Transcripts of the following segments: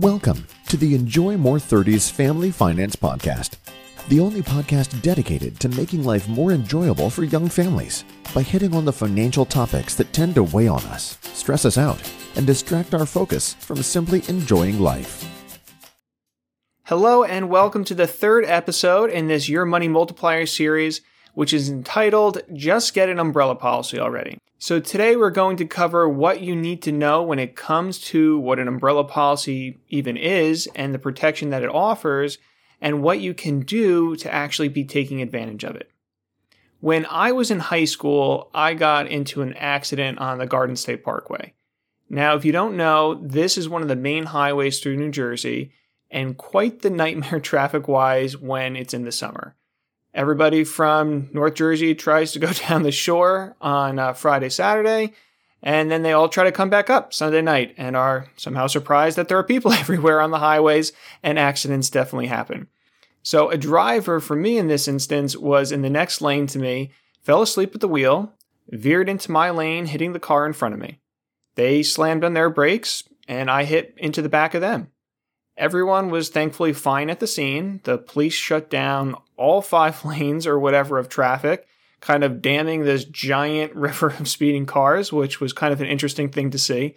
Welcome to the Enjoy More 30s Family Finance Podcast, the only podcast dedicated to making life more enjoyable for young families by hitting on the financial topics that tend to weigh on us, stress us out, and distract our focus from simply enjoying life. Hello, and welcome to the third episode in this Your Money Multiplier series, which is entitled Just Get an Umbrella Policy Already. So, today we're going to cover what you need to know when it comes to what an umbrella policy even is and the protection that it offers, and what you can do to actually be taking advantage of it. When I was in high school, I got into an accident on the Garden State Parkway. Now, if you don't know, this is one of the main highways through New Jersey, and quite the nightmare traffic wise when it's in the summer. Everybody from North Jersey tries to go down the shore on uh, Friday, Saturday, and then they all try to come back up Sunday night and are somehow surprised that there are people everywhere on the highways and accidents definitely happen. So, a driver for me in this instance was in the next lane to me, fell asleep at the wheel, veered into my lane, hitting the car in front of me. They slammed on their brakes, and I hit into the back of them. Everyone was thankfully fine at the scene. The police shut down all five lanes or whatever of traffic, kind of damming this giant river of speeding cars, which was kind of an interesting thing to see.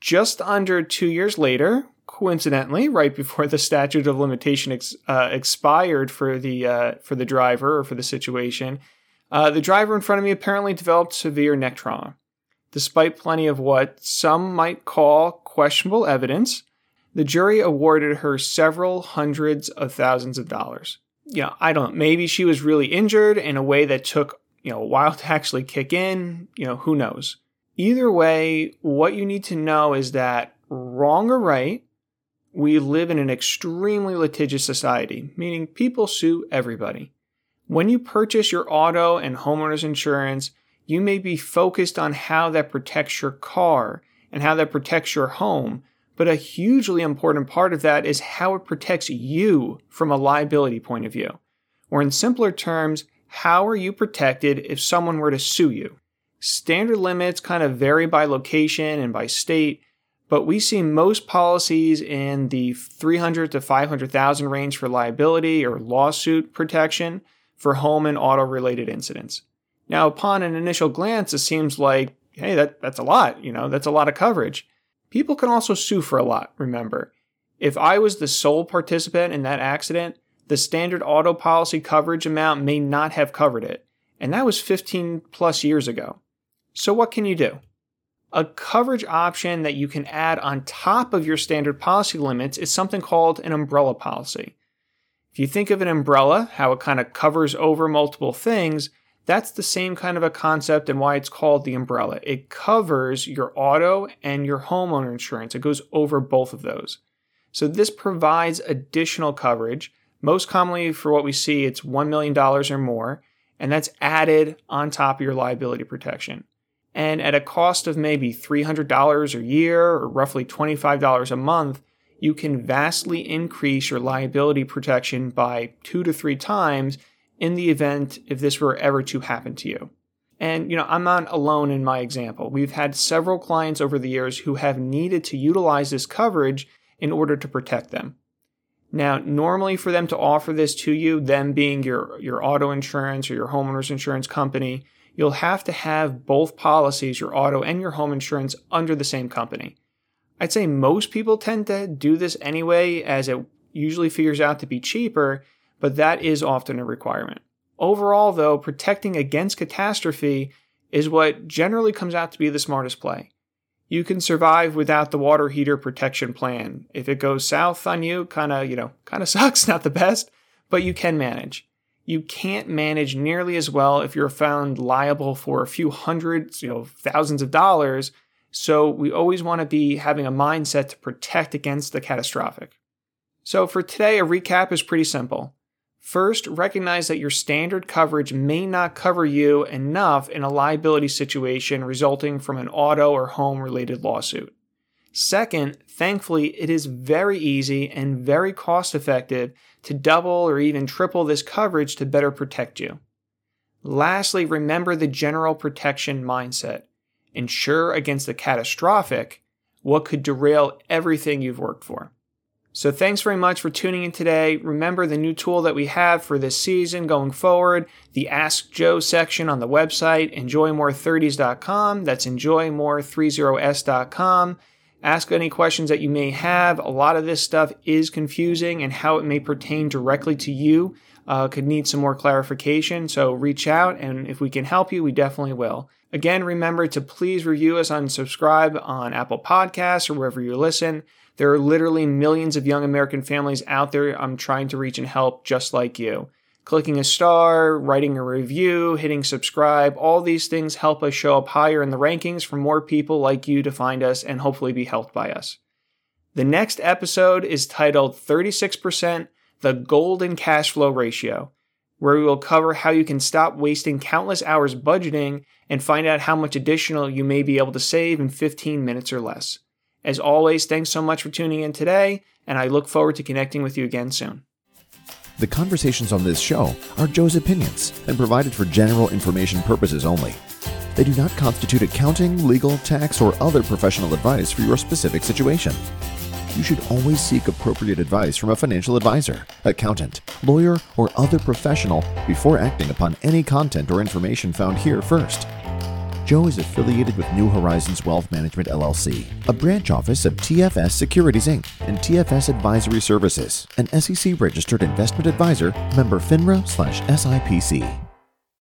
Just under two years later, coincidentally, right before the statute of limitation ex- uh, expired for the uh, for the driver or for the situation, uh, the driver in front of me apparently developed severe neck trauma. Despite plenty of what some might call questionable evidence, the jury awarded her several hundreds of thousands of dollars. You know, I don't maybe she was really injured in a way that took, you know, a while to actually kick in, you know, who knows. Either way, what you need to know is that wrong or right, we live in an extremely litigious society, meaning people sue everybody. When you purchase your auto and homeowners insurance, you may be focused on how that protects your car and how that protects your home, but a hugely important part of that is how it protects you from a liability point of view. Or in simpler terms, how are you protected if someone were to sue you? Standard limits kind of vary by location and by state, but we see most policies in the 300 to 500,000 range for liability or lawsuit protection for home and auto related incidents. Now, upon an initial glance, it seems like, hey, that, that's a lot, you know, that's a lot of coverage. People can also sue for a lot, remember. If I was the sole participant in that accident, the standard auto policy coverage amount may not have covered it, and that was 15 plus years ago. So, what can you do? A coverage option that you can add on top of your standard policy limits is something called an umbrella policy. If you think of an umbrella, how it kind of covers over multiple things, that's the same kind of a concept and why it's called the umbrella. It covers your auto and your homeowner insurance. It goes over both of those. So this provides additional coverage. Most commonly for what we see, it's $1 million or more, and that's added on top of your liability protection. And at a cost of maybe $300 a year or roughly $25 a month, you can vastly increase your liability protection by two to three times in the event if this were ever to happen to you. And, you know, I'm not alone in my example. We've had several clients over the years who have needed to utilize this coverage in order to protect them. Now, normally for them to offer this to you, them being your, your auto insurance or your homeowner's insurance company, you'll have to have both policies, your auto and your home insurance, under the same company. I'd say most people tend to do this anyway, as it usually figures out to be cheaper but that is often a requirement. Overall, though, protecting against catastrophe is what generally comes out to be the smartest play. You can survive without the water heater protection plan. If it goes south on you, kind of, you know, kind of sucks, not the best, but you can manage. You can't manage nearly as well if you're found liable for a few hundreds, you know, thousands of dollars. So we always want to be having a mindset to protect against the catastrophic. So for today, a recap is pretty simple. First, recognize that your standard coverage may not cover you enough in a liability situation resulting from an auto or home related lawsuit. Second, thankfully, it is very easy and very cost effective to double or even triple this coverage to better protect you. Lastly, remember the general protection mindset. Insure against the catastrophic what could derail everything you've worked for. So thanks very much for tuning in today. Remember the new tool that we have for this season going forward, the Ask Joe section on the website, enjoymore30s.com. That's enjoymore30s.com. Ask any questions that you may have. A lot of this stuff is confusing and how it may pertain directly to you uh, could need some more clarification. So reach out, and if we can help you, we definitely will. Again, remember to please review us and subscribe on Apple Podcasts or wherever you listen. There are literally millions of young American families out there I'm trying to reach and help just like you. Clicking a star, writing a review, hitting subscribe, all these things help us show up higher in the rankings for more people like you to find us and hopefully be helped by us. The next episode is titled 36% The Golden Cash Flow Ratio, where we will cover how you can stop wasting countless hours budgeting and find out how much additional you may be able to save in 15 minutes or less. As always, thanks so much for tuning in today, and I look forward to connecting with you again soon. The conversations on this show are Joe's opinions and provided for general information purposes only. They do not constitute accounting, legal, tax, or other professional advice for your specific situation. You should always seek appropriate advice from a financial advisor, accountant, lawyer, or other professional before acting upon any content or information found here first. Joe is affiliated with New Horizons Wealth Management LLC, a branch office of TFS Securities Inc. and TFS Advisory Services, an SEC registered investment advisor, member FINRA/SIPC.